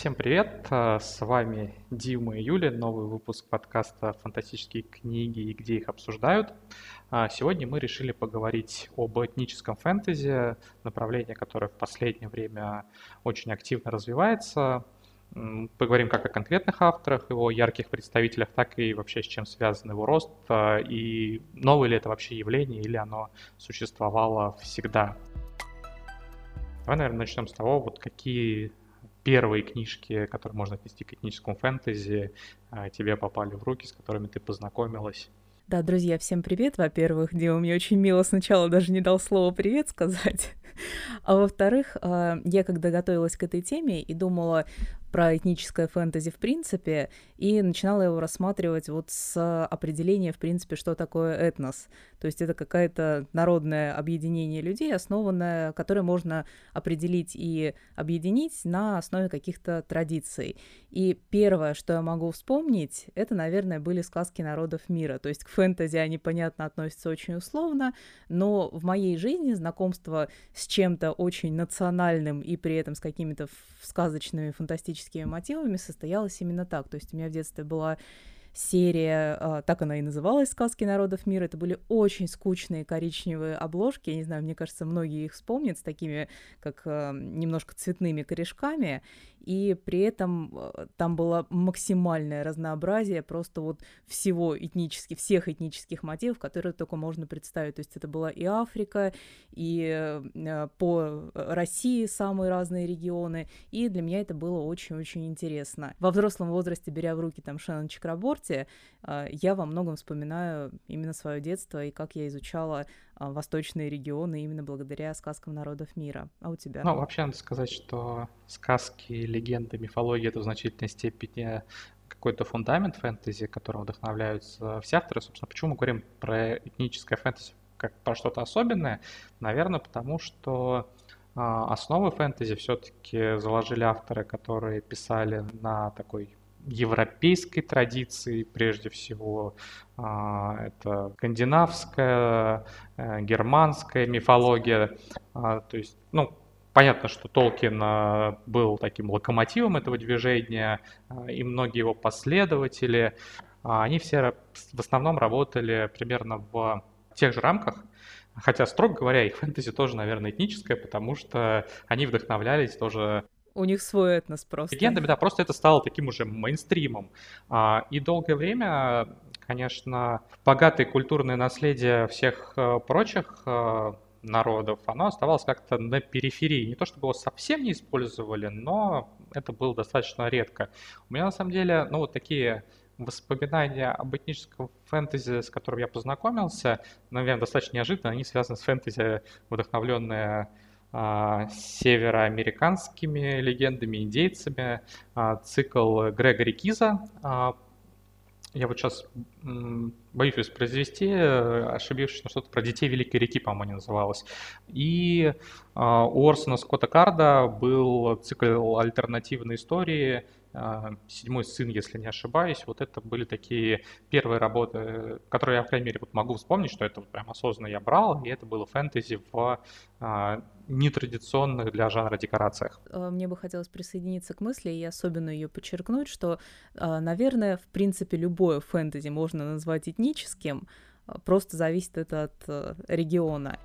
Всем привет, э, с вами Дима и Юля, новый выпуск подкаста «Фантастические книги и где их обсуждают». А, сегодня мы решили поговорить об этническом фэнтези, направление, которое в последнее время очень активно развивается. Поговорим как о конкретных авторах, его ярких представителях, так и вообще с чем связан его рост, э, и новое ли это вообще явление, или оно существовало всегда. Давай, наверное, начнем с того, вот какие первые книжки, которые можно отнести к этническому фэнтези, а, тебе попали в руки, с которыми ты познакомилась? Да, друзья, всем привет. Во-первых, Дима мне очень мило сначала даже не дал слово «привет» сказать. А во-вторых, а, я когда готовилась к этой теме и думала, про этническое фэнтези в принципе, и начинала его рассматривать вот с определения, в принципе, что такое этнос. То есть это какое-то народное объединение людей, основанное, которое можно определить и объединить на основе каких-то традиций. И первое, что я могу вспомнить, это, наверное, были сказки народов мира. То есть к фэнтези они, понятно, относятся очень условно, но в моей жизни знакомство с чем-то очень национальным и при этом с какими-то сказочными, фантастическими мотивами состоялась именно так. То есть у меня в детстве была серия, а, так она и называлась «Сказки народов мира». Это были очень скучные коричневые обложки. Я не знаю, мне кажется, многие их вспомнят с такими, как а, немножко цветными корешками и при этом э, там было максимальное разнообразие просто вот всего этнических, всех этнических мотивов, которые только можно представить. То есть это была и Африка, и э, по России самые разные регионы, и для меня это было очень-очень интересно. Во взрослом возрасте, беря в руки там Шеннон Чакраборти, э, я во многом вспоминаю именно свое детство и как я изучала а, восточные регионы именно благодаря сказкам народов мира. А у тебя? Ну, вообще надо сказать, что сказки, легенды, мифология — это в значительной степени какой-то фундамент фэнтези, которым вдохновляются все авторы. Собственно, почему мы говорим про этническое фэнтези как про что-то особенное? Наверное, потому что а, основы фэнтези все-таки заложили авторы, которые писали на такой европейской традиции, прежде всего. А, это скандинавская, э, германская мифология. А, то есть, ну, Понятно, что Толкин а, был таким локомотивом этого движения, и многие его последователи, они все в основном работали примерно в тех же рамках, хотя, строго говоря, их фэнтези тоже, наверное, этническое, потому что они вдохновлялись тоже у них свой этнос просто. Легендами, да, просто это стало таким уже мейнстримом. А, и долгое время, конечно, богатое культурное наследие всех э, прочих э, народов, оно оставалось как-то на периферии. Не то чтобы его совсем не использовали, но это было достаточно редко. У меня на самом деле, ну вот такие воспоминания об этническом фэнтези, с которым я познакомился, наверное, достаточно неожиданно. Они связаны с фэнтези, вдохновленные североамериканскими легендами, индейцами, а, цикл Грегори Киза. А, я вот сейчас боюсь воспроизвести, ошибившись на что-то про детей Великой реки, по-моему, называлось. И у Орсона Скотта Карда был цикл альтернативной истории а, седьмой сын, если не ошибаюсь. Вот это были такие первые работы, которые я, по крайней мере, вот могу вспомнить, что это прям осознанно я брал, и это было фэнтези в а, нетрадиционных для жанра декорациях. А, мне бы хотелось присоединиться к мысли и особенно ее подчеркнуть, что, а, наверное, в принципе, любое фэнтези можно назвать этническим, просто зависит это от региона.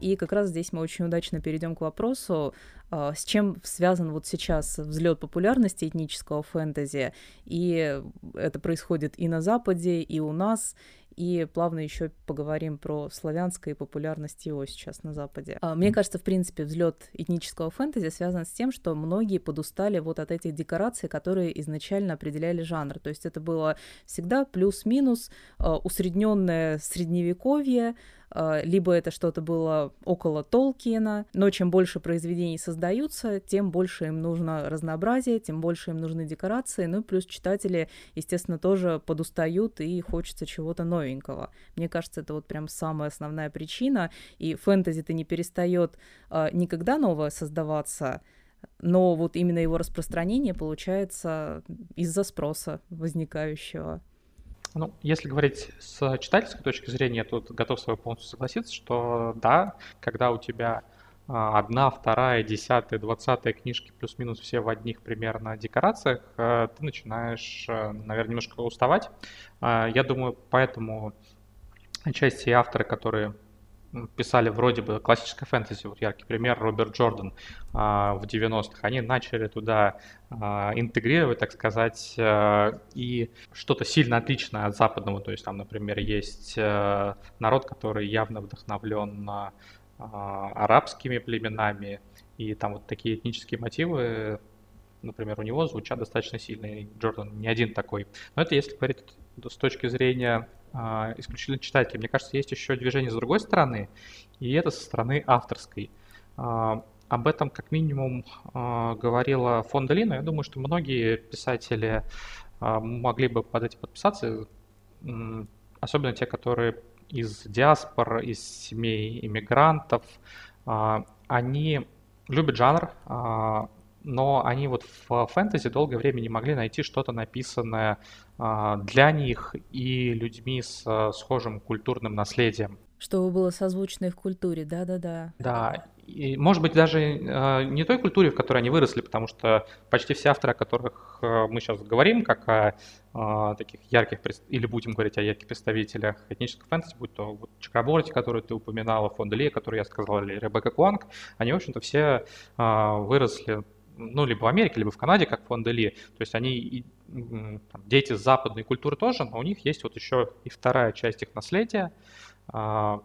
И как раз здесь мы очень удачно перейдем к вопросу, а, с чем связан вот сейчас взлет популярности этнического фэнтези. И это происходит и на Западе, и у нас, и плавно еще поговорим про славянское и популярность его сейчас на Западе. А, мне кажется, в принципе, взлет этнического фэнтези связан с тем, что многие подустали вот от этих декораций, которые изначально определяли жанр. То есть это было всегда плюс-минус а, усредненное средневековье, либо это что-то было около Толкиена, но чем больше произведений создаются, тем больше им нужно разнообразие, тем больше им нужны декорации, ну и плюс читатели, естественно, тоже подустают и хочется чего-то новенького. Мне кажется, это вот прям самая основная причина, и фэнтези-то не перестает а, никогда новое создаваться, но вот именно его распространение получается из-за спроса возникающего. Ну, если говорить с читательской точки зрения, то готов с вами полностью согласиться, что да, когда у тебя одна, вторая, десятая, двадцатая книжки плюс-минус все в одних примерно декорациях, ты начинаешь, наверное, немножко уставать. Я думаю, поэтому отчасти авторы, которые писали вроде бы классическое фэнтези, вот яркий пример Роберт Джордан а, в 90-х, они начали туда а, интегрировать, так сказать, а, и что-то сильно отличное от западного, то есть там, например, есть а, народ, который явно вдохновлен на а, арабскими племенами, и там вот такие этнические мотивы, например, у него звучат достаточно сильно, и Джордан не один такой. Но это если говорить с точки зрения а, исключительно читателей. Мне кажется, есть еще движение с другой стороны, и это со стороны авторской. А, об этом как минимум а, говорила Фонда Ли, но я думаю, что многие писатели могли бы под этим подписаться, особенно те, которые из диаспор, из семей иммигрантов. Они любят жанр, но они вот в фэнтези долгое время не могли найти что-то написанное а, для них и людьми с а, схожим культурным наследием. Чтобы было созвучно их культуре, да-да-да. Да, и, может быть, даже э, не той культуре, в которой они выросли, потому что почти все авторы, о которых э, мы сейчас говорим, как о э, таких ярких, или будем говорить о ярких представителях этнического фэнтези, будь то вот Чакраборти, которую ты упоминала, Фонда Ли, которую я сказал, или Ребекка Куанг, они, в общем-то, все э, выросли ну, либо в Америке, либо в Канаде, как фонды Ли. То есть они там, дети западной культуры тоже, но у них есть вот еще и вторая часть их наследия, а,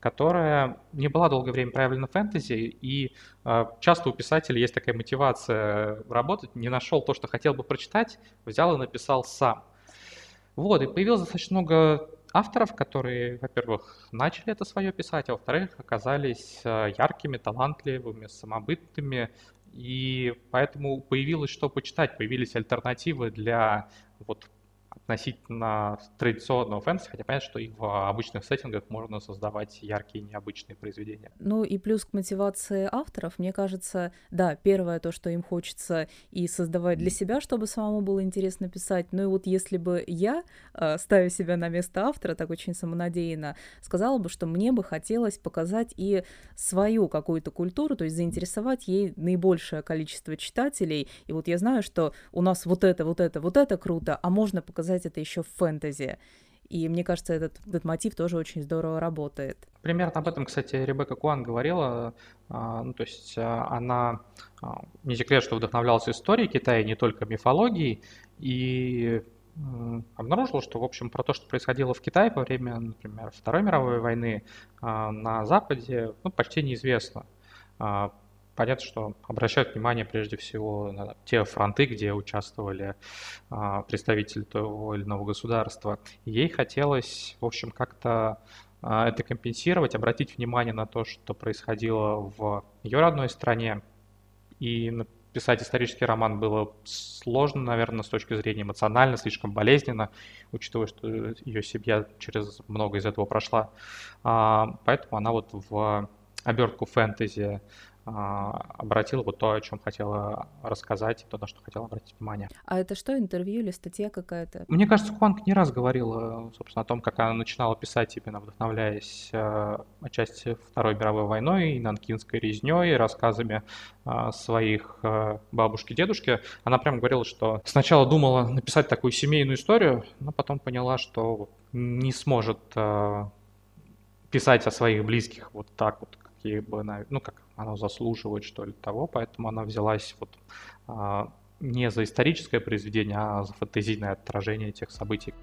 которая не была долгое время проявлена в фэнтези, и а, часто у писателей есть такая мотивация работать, не нашел то, что хотел бы прочитать, взял и написал сам. Вот, и появилось достаточно много авторов, которые, во-первых, начали это свое писать, а во-вторых, оказались а, яркими, талантливыми, самобытными, и поэтому появилось что почитать, появились альтернативы для вот относительно традиционного фэнтези, хотя понятно, что и в обычных сеттингах можно создавать яркие, необычные произведения. Ну и плюс к мотивации авторов, мне кажется, да, первое то, что им хочется и создавать для себя, чтобы самому было интересно писать. Ну и вот если бы я, э, ставя себя на место автора, так очень самонадеянно, сказала бы, что мне бы хотелось показать и свою какую-то культуру, то есть заинтересовать ей наибольшее количество читателей. И вот я знаю, что у нас вот это, вот это, вот это круто, а можно показать показать это еще в фэнтези. И мне кажется, этот, этот мотив тоже очень здорово работает. Примерно об этом, кстати, Ребекка Куан говорила. А, ну, то есть а, она а, не секрет, что вдохновлялась историей Китая, не только мифологией. И обнаружила, что, в общем, про то, что происходило в Китае во время, например, Второй мировой войны на Западе, ну, почти неизвестно понятно, что обращают внимание прежде всего на те фронты, где участвовали а, представители того или иного государства. ей хотелось, в общем, как-то а, это компенсировать, обратить внимание на то, что происходило в ее родной стране. И писать исторический роман было сложно, наверное, с точки зрения эмоционально, слишком болезненно, учитывая, что ее семья через много из этого прошла. А, поэтому она вот в обертку фэнтези а, обратила вот то, о чем хотела рассказать, то, на что хотела обратить внимание. А это что, интервью или статья какая-то? Мне кажется, Хуанг не раз говорила, собственно, о том, как она начинала писать, именно вдохновляясь э, отчасти Второй мировой войной, и Нанкинской резней, рассказами э, своих э, бабушки, дедушки. Она прям говорила, что сначала думала написать такую семейную историю, но потом поняла, что не сможет писать о своих близких вот так вот, какие бы, ну, как оно заслуживает, что ли, того, поэтому она взялась вот а, не за историческое произведение, а за фантазийное отражение этих событий.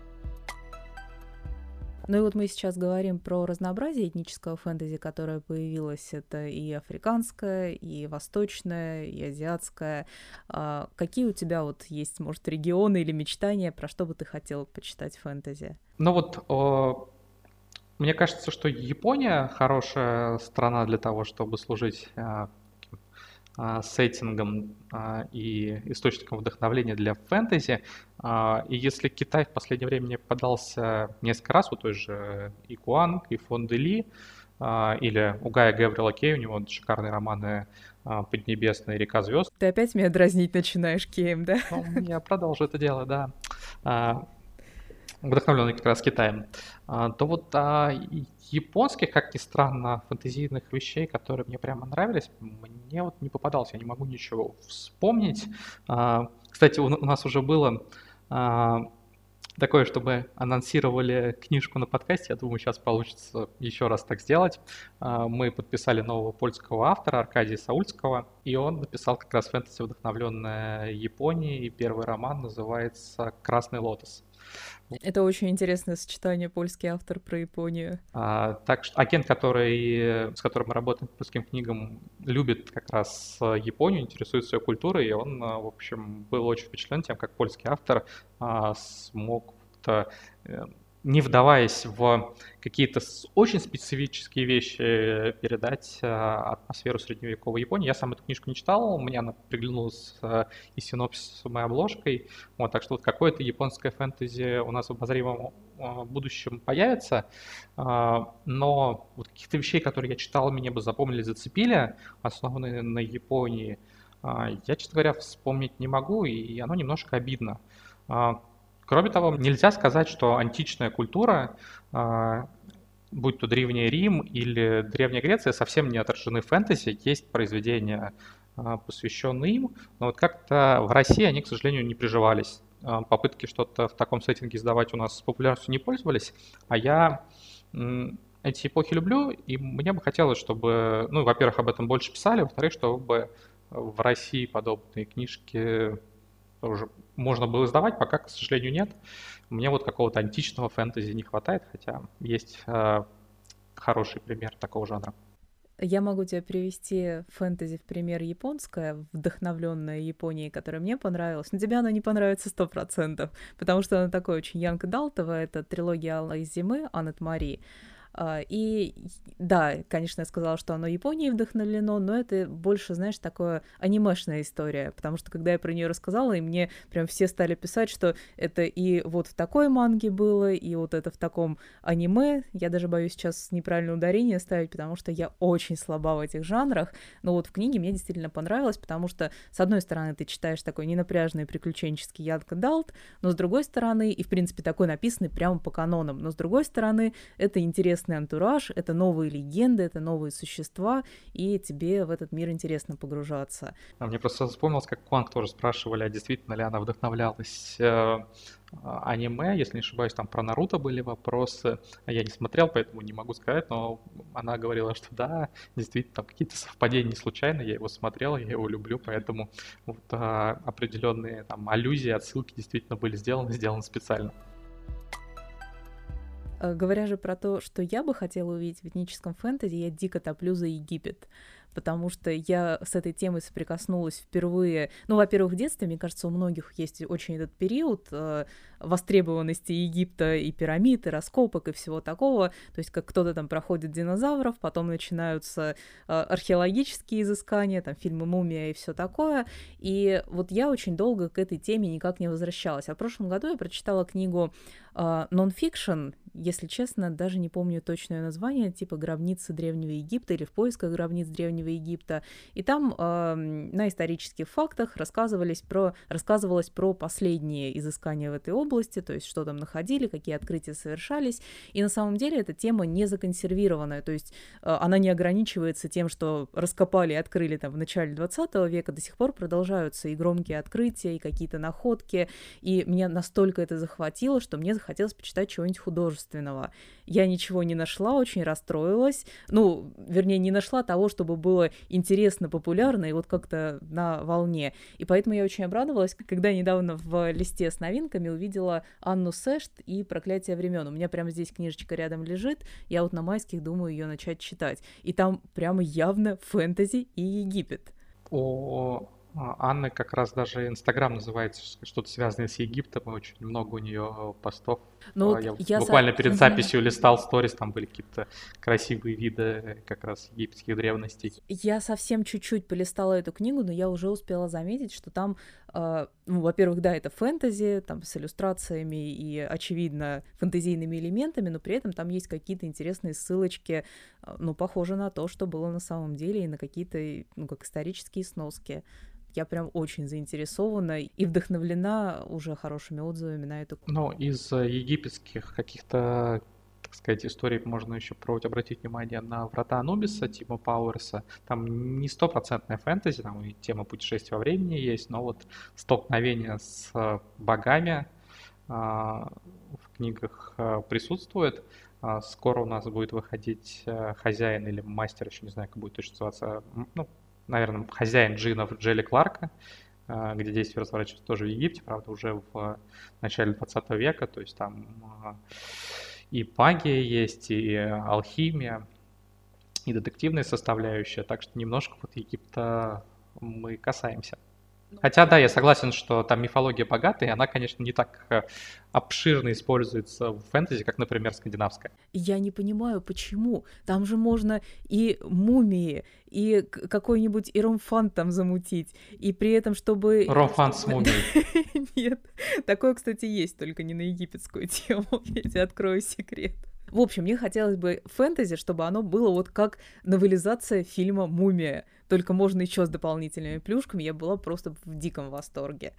Ну и вот мы сейчас говорим про разнообразие этнического фэнтези, которое появилось. Это и африканское, и восточное, и азиатское. А какие у тебя вот есть, может, регионы или мечтания, про что бы ты хотел почитать фэнтези? Ну вот мне кажется, что Япония хорошая страна для того, чтобы служить а, а, сеттингом а, и источником вдохновления для фэнтези. А, и если Китай в последнее время мне подался несколько раз, у той же и Куанг, и Фон де Ли, а, или у Гая Гаврила Кей, у него шикарные романы а, «Поднебесная река звезд». Ты опять меня дразнить начинаешь, Кеем, да? Ну, я продолжу это дело, да. А, вдохновленный как раз Китаем, а, то вот а, японских, как ни странно, фэнтезийных вещей, которые мне прямо нравились, мне вот не попадалось, я не могу ничего вспомнить. А, кстати, у нас уже было такое, чтобы анонсировали книжку на подкасте. Я думаю, сейчас получится еще раз так сделать. Мы подписали нового польского автора Аркадия Саульского, и он написал как раз фэнтези, вдохновленное Японией. И первый роман называется «Красный лотос». Это очень интересное сочетание польский автор про Японию. А, так что агент, который, с которым мы работаем по польским книгам, любит как раз Японию, интересуется ее культурой, и он, в общем, был очень впечатлен тем, как польский автор а, смог не вдаваясь в какие-то очень специфические вещи, э, передать э, атмосферу средневековой Японии. Я сам эту книжку не читал, мне она приглянулась э, и синопсисом, и обложкой. Вот, так что вот какое-то японское фэнтези у нас в обозримом будущем появится. Но вот каких-то вещей, которые я читал, мне бы запомнили, зацепили, основанные на Японии, я, честно говоря, вспомнить не могу, и оно немножко обидно. Кроме того, нельзя сказать, что античная культура, а, будь то Древний Рим или Древняя Греция, совсем не отражены в фэнтези. Есть произведения, а, посвященные им, но вот как-то в России они, к сожалению, не приживались. А, попытки что-то в таком сеттинге издавать у нас популярностью не пользовались, а я эти эпохи люблю, и мне бы хотелось, чтобы, ну, во-первых, об этом больше писали, во-вторых, чтобы в России подобные книжки уже можно было издавать, пока, к сожалению, нет. Мне вот какого-то античного фэнтези не хватает, хотя есть э, хороший пример такого жанра. Я могу тебе привести фэнтези в пример японское, вдохновленное Японией, которое мне понравилось. Но тебе оно не понравится сто процентов, потому что оно такое очень Янка Далтова. Это трилогия Аллы зимы, Аннет Мари. А, и да, конечно, я сказала, что оно Японией вдохновлено, но это больше, знаешь, такое анимешная история, потому что когда я про нее рассказала, и мне прям все стали писать, что это и вот в такой манге было, и вот это в таком аниме. Я даже боюсь сейчас неправильное ударение ставить, потому что я очень слаба в этих жанрах. Но вот в книге мне действительно понравилось, потому что, с одной стороны, ты читаешь такой ненапряжный приключенческий Далт, но с другой стороны, и в принципе такой написанный прямо по канонам, но с другой стороны, это интересно интересный антураж, это новые легенды, это новые существа, и тебе в этот мир интересно погружаться. А мне просто вспомнилось, как Кванг тоже спрашивали, а действительно ли она вдохновлялась э, аниме, если не ошибаюсь, там про Наруто были вопросы. Я не смотрел, поэтому не могу сказать, но она говорила, что да, действительно, там какие-то совпадения случайно, я его смотрел, я его люблю, поэтому вот, а, определенные там аллюзии, отсылки действительно были сделаны, сделаны специально. Э, говоря же про то, что я бы хотела увидеть в этническом фэнтези, я дико топлю за Египет потому что я с этой темой соприкоснулась впервые. Ну, во-первых, в детстве, мне кажется, у многих есть очень этот период э, востребованности Египта и пирамид, и раскопок, и всего такого. То есть, как кто-то там проходит динозавров, потом начинаются э, археологические изыскания, там фильмы «Мумия» и все такое. И вот я очень долго к этой теме никак не возвращалась. А в прошлом году я прочитала книгу нон-фикшн, если честно, даже не помню точное название, типа «Гробницы Древнего Египта» или «В поисках гробниц Древнего Египта». И там э, на исторических фактах рассказывались про, рассказывалось про последние изыскания в этой области, то есть что там находили, какие открытия совершались. И на самом деле эта тема не законсервированная, то есть э, она не ограничивается тем, что раскопали и открыли там в начале 20 века, до сих пор продолжаются и громкие открытия, и какие-то находки. И меня настолько это захватило, что мне захотелось почитать чего-нибудь художественного. Я ничего не нашла, очень расстроилась. Ну, вернее, не нашла того, чтобы было интересно, популярно и вот как-то на волне. И поэтому я очень обрадовалась, когда недавно в листе с новинками увидела Анну Сэшт и «Проклятие времен». У меня прямо здесь книжечка рядом лежит. Я вот на майских думаю ее начать читать. И там прямо явно фэнтези и Египет. О, а, Анны как раз даже Инстаграм называется что-то связанное с Египтом, очень много у нее постов. Ну, а, я, я буквально за... перед записью листал сторис, там были какие-то красивые виды как раз египетских древностей. Я совсем чуть-чуть полистала эту книгу, но я уже успела заметить, что там, э, ну, во-первых, да, это фэнтези, там с иллюстрациями и, очевидно, фэнтезийными элементами, но при этом там есть какие-то интересные ссылочки, ну, похожие на то, что было на самом деле, и на какие-то, ну, как исторические сноски. Я прям очень заинтересована и вдохновлена уже хорошими отзывами на эту Ну, из египетских каких-то так сказать, истории можно еще пробовать обратить внимание на «Врата Анубиса» Тима Пауэрса. Там не стопроцентная фэнтези, там и тема путешествия во времени есть, но вот столкновение с богами а, в книгах а, присутствует. А, скоро у нас будет выходить э, хозяин или мастер, еще не знаю, как будет точно называться, ну, наверное, хозяин джинов Джелли Кларка, где действие разворачивается тоже в Египте, правда, уже в начале 20 века, то есть там и магия есть, и алхимия, и детективная составляющая, так что немножко вот Египта мы касаемся. Хотя, да, я согласен, что там мифология богатая, и она, конечно, не так э, обширно используется в фэнтези, как, например, скандинавская. Я не понимаю, почему. Там же можно и мумии, и какой-нибудь и ромфан там замутить, и при этом, чтобы... Ромфан с мумией. Нет, такое, кстати, есть, только не на египетскую тему, я тебе открою секрет. В общем, мне хотелось бы фэнтези, чтобы оно было вот как новелизация фильма «Мумия», только можно еще с дополнительными плюшками, я была просто в диком восторге.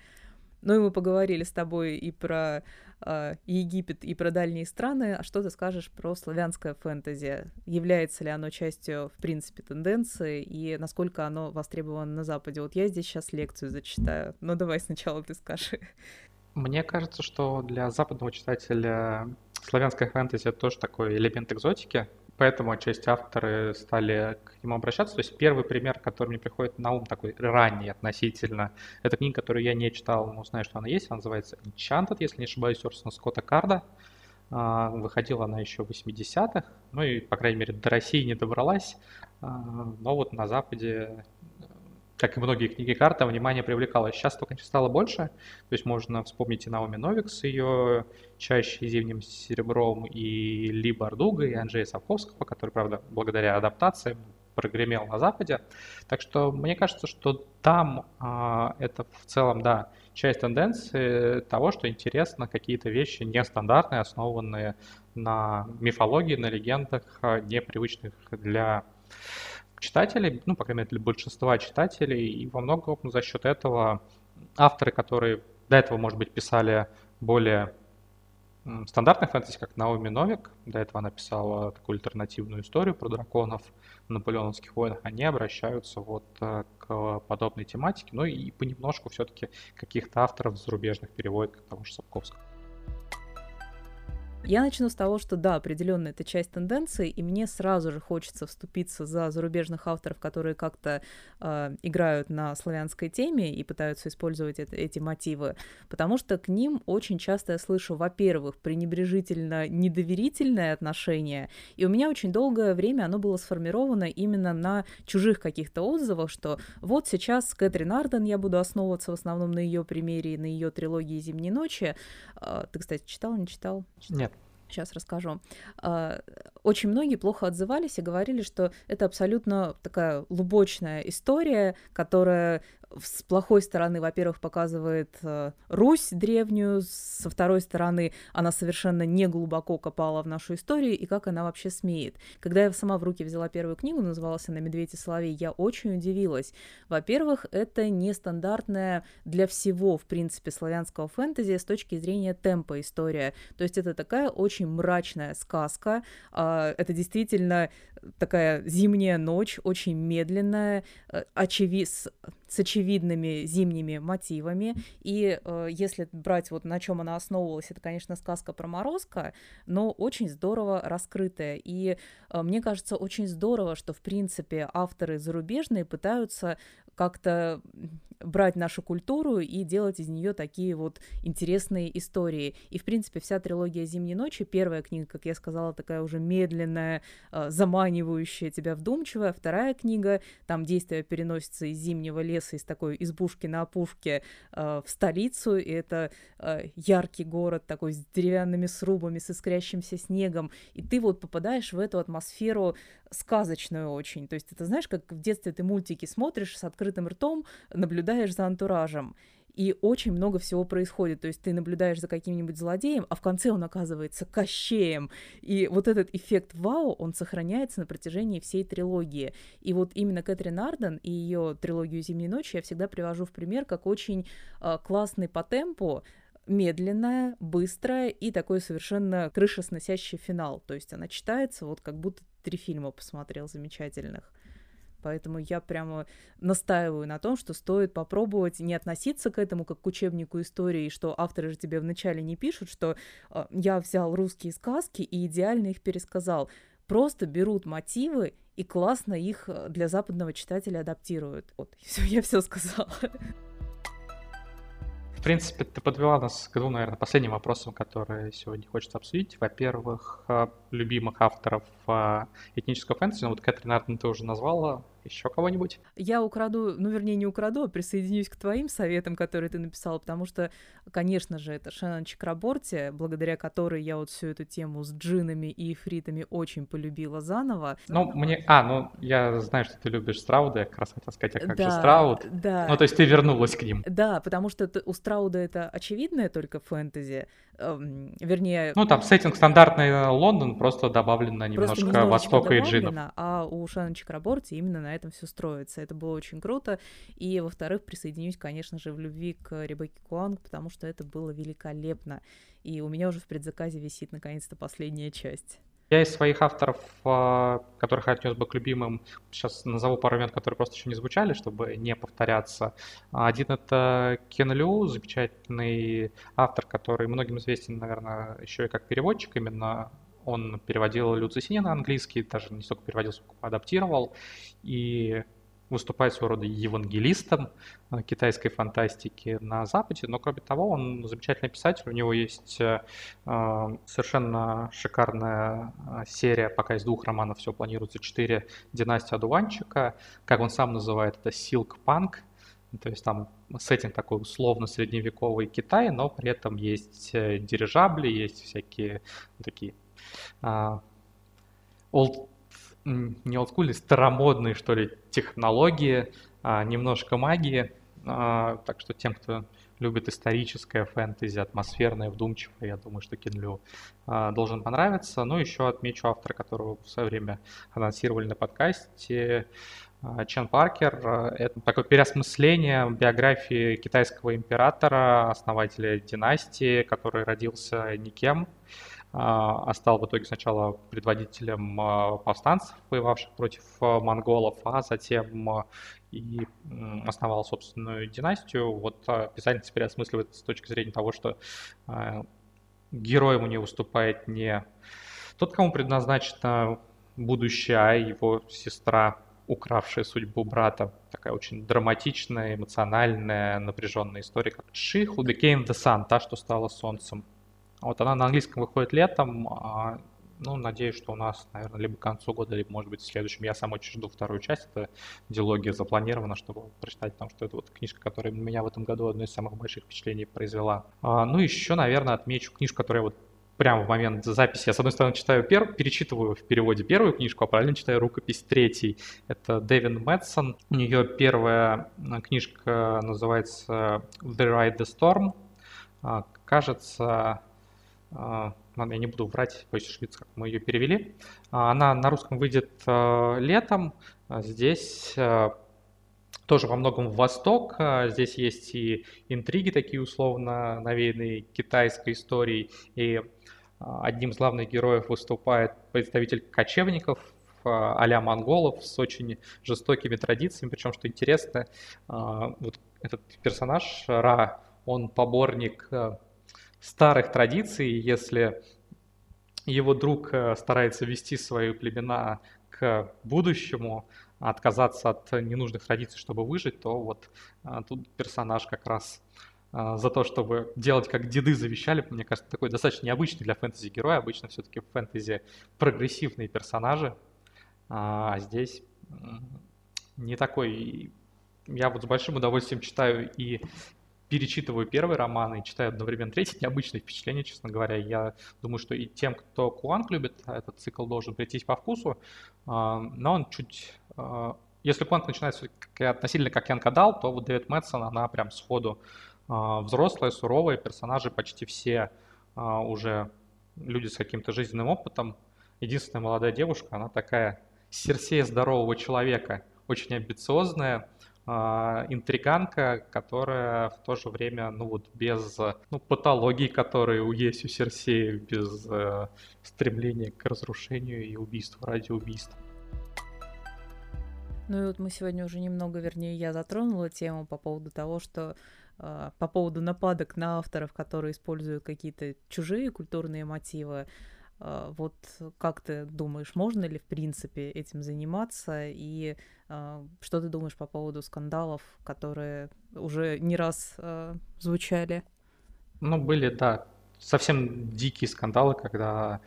Ну и мы поговорили с тобой и про э, Египет, и про дальние страны. А что ты скажешь про славянское фэнтези? Является ли оно частью, в принципе, тенденции, и насколько оно востребовано на Западе? Вот я здесь сейчас лекцию зачитаю, но давай сначала ты скажи. Мне кажется, что для западного читателя славянская фэнтези это тоже такой элемент экзотики, поэтому отчасти авторы стали к нему обращаться. То есть первый пример, который мне приходит на ум, такой ранний относительно, это книга, которую я не читал, но знаю, что она есть, она называется Enchanted, если не ошибаюсь, Орсона Скотта Карда. Выходила она еще в 80-х, ну и, по крайней мере, до России не добралась, а, но вот на Западе как и многие книги карта, внимание привлекало. Сейчас только стало больше. То есть можно вспомнить и Наоми Новик с ее чаще зимним серебром, и Ли Бардуга, и Анджея Савковского, который, правда, благодаря адаптации прогремел на Западе. Так что мне кажется, что там а, это в целом, да, часть тенденции того, что интересно какие-то вещи нестандартные, основанные на мифологии, на легендах, а, непривычных для читателей, ну, по крайней мере, для большинства читателей, и во многом за счет этого авторы, которые до этого, может быть, писали более стандартных фэнтези, как Наоми Новик, до этого она писала такую альтернативную историю про драконов в наполеоновских войнах, они обращаются вот э, к подобной тематике, ну и понемножку все-таки каких-то авторов зарубежных переводят, как того же Сапковского. Я начну с того, что да, определенно это часть тенденции, и мне сразу же хочется вступиться за зарубежных авторов, которые как-то э, играют на славянской теме и пытаются использовать это, эти мотивы, потому что к ним очень часто я слышу, во-первых, пренебрежительно недоверительное отношение, и у меня очень долгое время оно было сформировано именно на чужих каких-то отзывах, что вот сейчас Кэтрин Арден, я буду основываться в основном на ее примере, на ее трилогии «Зимней ночи». Э, ты, кстати, читал, не читал? Нет. Сейчас расскажу. А, очень многие плохо отзывались и говорили, что это абсолютно такая лубочная история, которая с плохой стороны, во-первых, показывает э, Русь древнюю, со второй стороны она совершенно не глубоко копала в нашу историю, и как она вообще смеет. Когда я сама в руки взяла первую книгу, называлась она «Медведь и соловей», я очень удивилась. Во-первых, это нестандартная для всего, в принципе, славянского фэнтези с точки зрения темпа история. То есть это такая очень мрачная сказка, э, это действительно такая зимняя ночь, очень медленная, э, очеви... с, очевидными зимними мотивами. И э, если брать вот на чем она основывалась, это, конечно, сказка про Морозко, но очень здорово раскрытая. И э, мне кажется, очень здорово, что, в принципе, авторы зарубежные пытаются как-то брать нашу культуру и делать из нее такие вот интересные истории. И, в принципе, вся трилогия «Зимней ночи», первая книга, как я сказала, такая уже медленная, э, заманивающая тебя вдумчивая. Вторая книга, там действие переносится из зимнего леса, из такой избушки на опушке э, в столицу, и это э, яркий город такой с деревянными срубами, с искрящимся снегом, и ты вот попадаешь в эту атмосферу сказочную очень. То есть это знаешь, как в детстве ты мультики смотришь с открытым ртом, наблюдаешь за антуражем. и очень много всего происходит. То есть ты наблюдаешь за каким-нибудь злодеем, а в конце он оказывается кощеем. И вот этот эффект вау, он сохраняется на протяжении всей трилогии. И вот именно Кэтрин Арден и ее трилогию «Зимней ночи» я всегда привожу в пример как очень э, классный по темпу, медленная, быстрая и такой совершенно крышесносящий финал. То есть она читается вот как будто три фильма посмотрел замечательных. Поэтому я прямо настаиваю на том, что стоит попробовать не относиться к этому как к учебнику истории, что авторы же тебе вначале не пишут, что э, я взял русские сказки и идеально их пересказал. Просто берут мотивы и классно их э, для западного читателя адаптируют. Вот, все, я все сказала принципе, ты подвела нас к двум, наверное, последним вопросам, которые сегодня хочется обсудить. Во-первых, э, любимых авторов э, этнического фэнтези. Ну, вот Кэтрин Артон ты уже назвала. Еще кого-нибудь? Я украду, ну, вернее, не украду, а присоединюсь к твоим советам, которые ты написал, потому что, конечно же, это Шеннон Чакраборти, благодаря которой я вот всю эту тему с джинами и эфритами очень полюбила заново. Ну, мне... А, ну, я знаю, что ты любишь Страуда, я как раз хотел сказать, а как да, же Страуд? Да. Ну, то есть ты вернулась к ним. Да, потому что у Страуда это очевидное только фэнтези, эм, вернее... Ну, там сеттинг стандартный Лондон, просто добавлено немножко, немножко Востока и джинов. А у Шеннон Чакраборти именно на этом все строится. Это было очень круто. И, во-вторых, присоединюсь, конечно же, в любви к Ребекке Куанг, потому что это было великолепно. И у меня уже в предзаказе висит, наконец-то, последняя часть. Я из своих авторов, а, которых я отнес бы к любимым, сейчас назову пару имен, которые просто еще не звучали, чтобы не повторяться. Один это Кен Лю, замечательный автор, который многим известен, наверное, еще и как переводчик. Именно он переводил Лю Цисини на английский, даже не столько переводил, сколько адаптировал. И выступает своего рода евангелистом э, китайской фантастики на Западе, но кроме того, он замечательный писатель, у него есть э, э, совершенно шикарная серия, пока из двух романов все планируется, четыре «Династия одуванчика», как он сам называет это «Silk Punk», то есть там сеттинг такой условно средневековый Китай, но при этом есть дирижабли, есть всякие такие old не олдскульные, старомодные, что ли, технологии, а, немножко магии. А, так что тем, кто любит историческое фэнтези, атмосферное, вдумчивое, я думаю, что Кинлю а, должен понравиться. Ну, еще отмечу автора, которого в свое время анонсировали на подкасте, Чен Паркер. Это такое переосмысление биографии китайского императора, основателя династии, который родился никем, а, а стал в итоге сначала предводителем а, повстанцев, воевавших против а, монголов, а затем и основал собственную династию. Вот писательница переосмысливает с точки зрения того, что героем у нее выступает не тот, кому предназначено будущее, а его сестра, укравшая судьбу брата. Такая очень драматичная, эмоциональная, напряженная история, как She Who Became the Sun, та, что стала солнцем. Вот она на английском выходит летом. А, ну, надеюсь, что у нас, наверное, либо к концу года, либо, может быть, в следующем. Я сам очень жду вторую часть. Это диалогия запланирована, чтобы прочитать, потому что это вот книжка, которая меня в этом году одно из самых больших впечатлений произвела. А, ну, еще, наверное, отмечу книжку, которая вот прямо в момент записи. Я, с одной стороны, читаю пер... перечитываю в переводе первую книжку, а параллельно читаю рукопись третьей. Это Дэвин Мэтсон. У нее первая книжка называется The Ride the Storm. А, кажется, я не буду врать, боюсь ошибиться, как мы ее перевели. А, она на русском выйдет а, летом. Здесь тоже во многом Восток. Здесь есть и интриги такие условно навеянные китайской историей. И одним из главных героев выступает представитель кочевников, а монголов с очень жестокими традициями. Причем, что интересно, вот этот персонаж Ра, он поборник старых традиций, если его друг э, старается вести свои племена к будущему, отказаться от ненужных традиций, чтобы выжить, то вот э, тут персонаж как раз э, за то, чтобы делать, как деды завещали, мне кажется, такой достаточно необычный для фэнтези герой. Обычно все-таки в фэнтези прогрессивные персонажи, а здесь не такой. Я вот с большим удовольствием читаю и перечитываю первый роман и читаю одновременно третий, необычное впечатление, честно говоря. Я думаю, что и тем, кто Куанг любит, этот цикл должен прийтись по вкусу, а, но он чуть... А, если Куанг начинается относительно как Ян Кадал, то вот Дэвид Мэтсон, она прям сходу взрослая, суровая, персонажи почти все уже люди с каким-то жизненным опытом. Единственная молодая девушка, она такая серсея здорового человека, очень амбициозная, а, интриганка, которая в то же время, ну вот без ну, патологий, которые у есть у Серсея, без э, стремления к разрушению и убийству ради убийства. Ну и вот мы сегодня уже немного, вернее, я затронула тему по поводу того, что э, по поводу нападок на авторов, которые используют какие-то чужие культурные мотивы. Э, вот как ты думаешь, можно ли в принципе этим заниматься и а, что ты думаешь по поводу скандалов, которые уже не раз э, звучали? Ну, были, да, совсем дикие скандалы, когда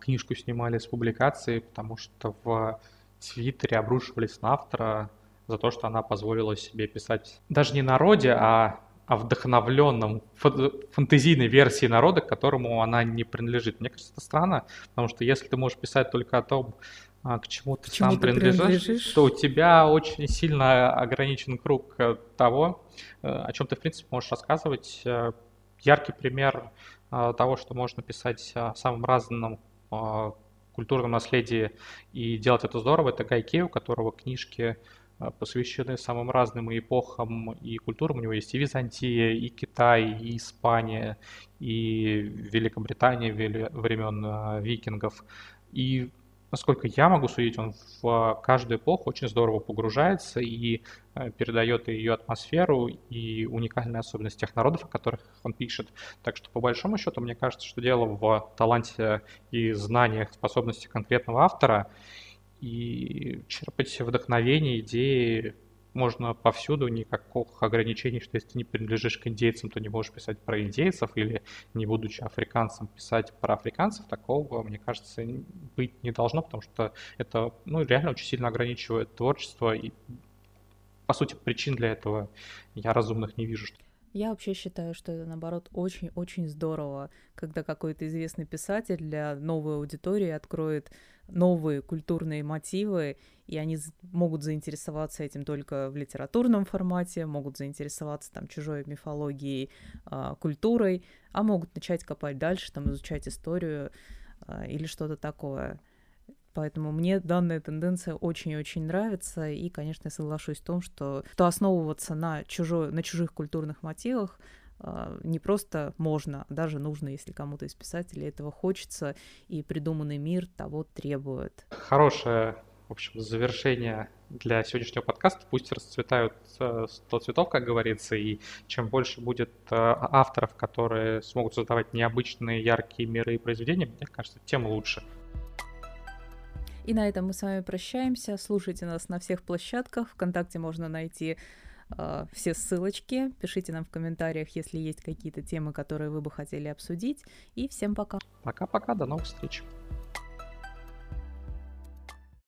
книжку снимали с публикации, потому что в Твиттере обрушивались на автора за то, что она позволила себе писать даже не народе, а о вдохновленном фантазийной версии народа, к которому она не принадлежит. Мне кажется, это странно, потому что если ты можешь писать только о том, а, к чему ты к сам чему принадлежишь, принадлежишь, то у тебя очень сильно ограничен круг э, того, э, о чем ты, в принципе, можешь рассказывать. Э, яркий пример того, что можно писать о самом разном культурном наследии и делать это здорово, это Гай Кей, у которого книжки посвящены самым разным эпохам и культурам. У него есть и Византия, и Китай, и Испания, и Великобритания времен викингов. И насколько я могу судить, он в каждую эпоху очень здорово погружается и э, передает ее атмосферу и уникальные особенности тех народов, о которых он пишет. Так что, по большому счету, мне кажется, что дело в таланте и знаниях, способности конкретного автора, и черпать вдохновение, идеи можно повсюду, никаких ограничений, что если ты не принадлежишь к индейцам, то не можешь писать про индейцев, или не будучи африканцем писать про африканцев, такого, мне кажется, быть не должно, потому что это ну, реально очень сильно ограничивает творчество, и по сути причин для этого я разумных не вижу. Я вообще считаю, что это, наоборот, очень-очень здорово, когда какой-то известный писатель для новой аудитории откроет новые культурные мотивы, и они могут заинтересоваться этим только в литературном формате, могут заинтересоваться там чужой мифологией, э, культурой, а могут начать копать дальше, там изучать историю э, или что-то такое. Поэтому мне данная тенденция очень-очень нравится, и, конечно, я соглашусь в том, что, что основываться на, чужой, на чужих культурных мотивах не просто можно, а даже нужно, если кому-то из писателей этого хочется, и придуманный мир того требует. Хорошее, в общем, завершение для сегодняшнего подкаста. Пусть расцветают э, сто цветов, как говорится, и чем больше будет э, авторов, которые смогут создавать необычные, яркие миры и произведения, мне кажется, тем лучше. И на этом мы с вами прощаемся. Слушайте нас на всех площадках. Вконтакте можно найти все ссылочки. Пишите нам в комментариях, если есть какие-то темы, которые вы бы хотели обсудить. И всем пока. Пока-пока, до новых встреч.